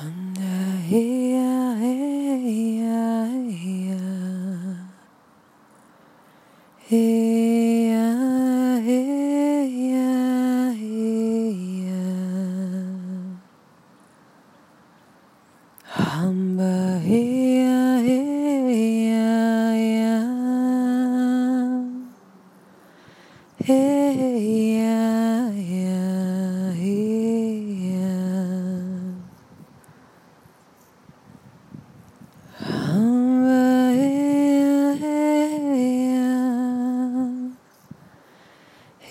Hamba hiya hiya hiya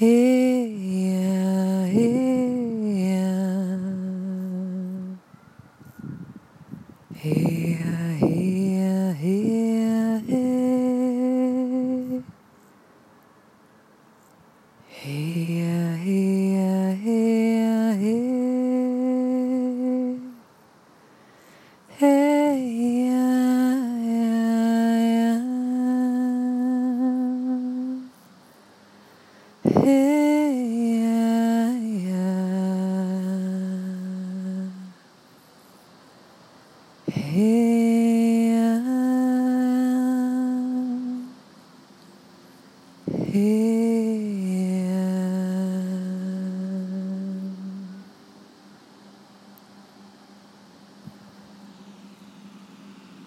Yeah, yeah. Yeah, hey, yeah. Hey.